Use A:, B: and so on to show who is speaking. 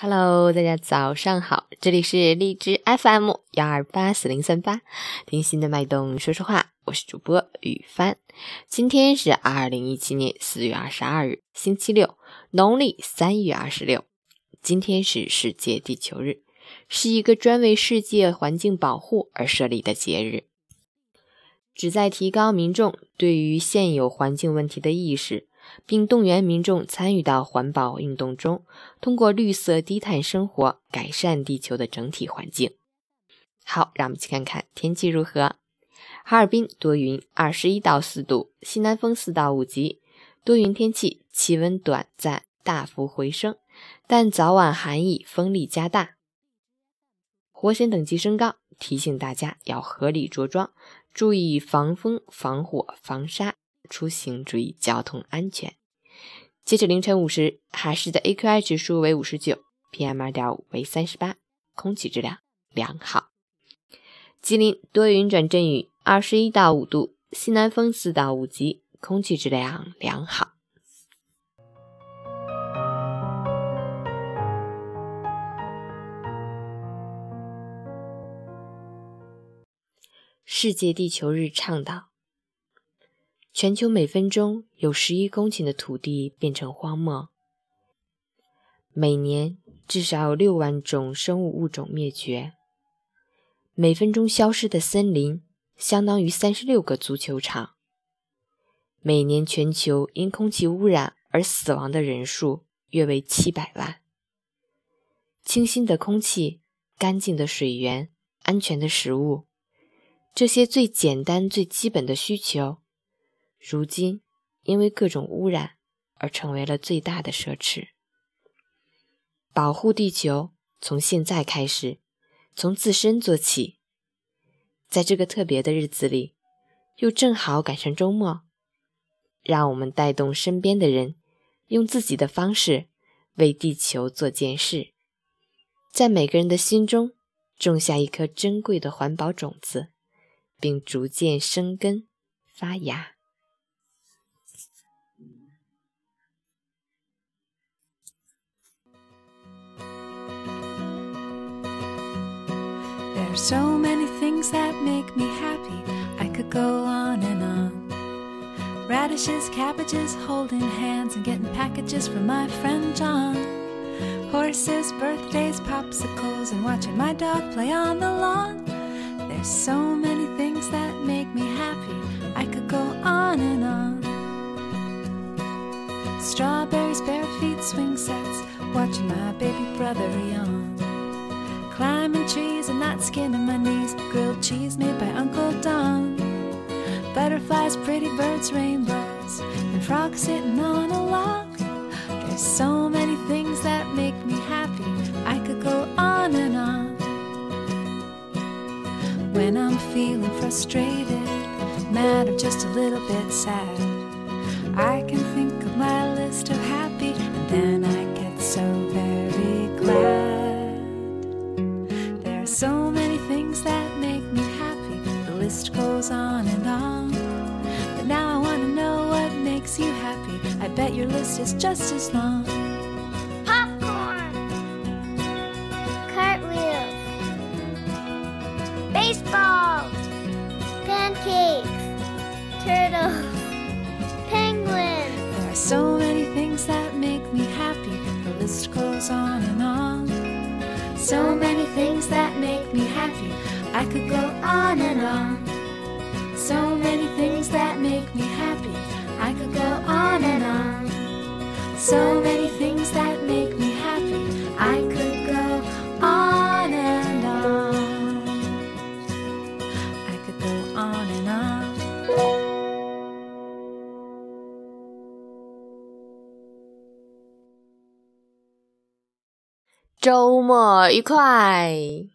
A: Hello，大家早上好，这里是荔枝 FM 幺二八四零三八，听心的脉动说说话，我是主播雨帆。今天是二零一七年四月二十二日，星期六，农历三月二十六。今天是世界地球日，是一个专为世界环境保护而设立的节日，旨在提高民众对于现有环境问题的意识。并动员民众参与到环保运动中，通过绿色低碳生活改善地球的整体环境。好，让我们去看看天气如何。哈尔滨多云，二十一到四度，西南风四到五级，多云天气，气温短暂大幅回升，但早晚寒意风力加大，火险等级升高，提醒大家要合理着装，注意防风、防火、防沙。出行注意交通安全。截止凌晨五时，哈市的 AQI 指数为五十九，PM 二点五为三十八，空气质量良好。吉林多云转阵雨，二十一到五度，西南风四到五级，空气质量良好。世界地球日倡导。全球每分钟有十一公顷的土地变成荒漠，每年至少有六万种生物物种灭绝。每分钟消失的森林相当于三十六个足球场。每年全球因空气污染而死亡的人数约为七百万。清新的空气、干净的水源、安全的食物，这些最简单、最基本的需求。如今，因为各种污染而成为了最大的奢侈。保护地球，从现在开始，从自身做起。在这个特别的日子里，又正好赶上周末，让我们带动身边的人，用自己的方式为地球做件事，在每个人的心中种下一颗珍贵的环保种子，并逐渐生根发芽。
B: So many things that make me happy. I could go on and on. Radishes, cabbages, holding hands and getting packages from my friend John. Horses, birthdays, popsicles, and watching my dog play on the lawn. There's so many things that make me happy. I could go on and on. Strawberries, bare feet, swing sets, watching my baby brother yawn. Climbing trees and not skinning my knees. Grilled cheese made by Uncle Don. Butterflies, pretty birds, rainbows, and frogs sitting on a log. There's so many things that make me happy. I could go on and on. When I'm feeling frustrated, mad, or just a little bit sad, I can your list is just as long.
C: Popcorn, cartwheels, baseballs, pancakes, turtles, penguins.
B: There are so many things that make me happy. The list goes on and on. So many things that make me happy. I could go on and on. So many things that make me happy. I could go on and on. So many things that make me happy. I could go on and on. I could go on and on.
A: 周末愉快！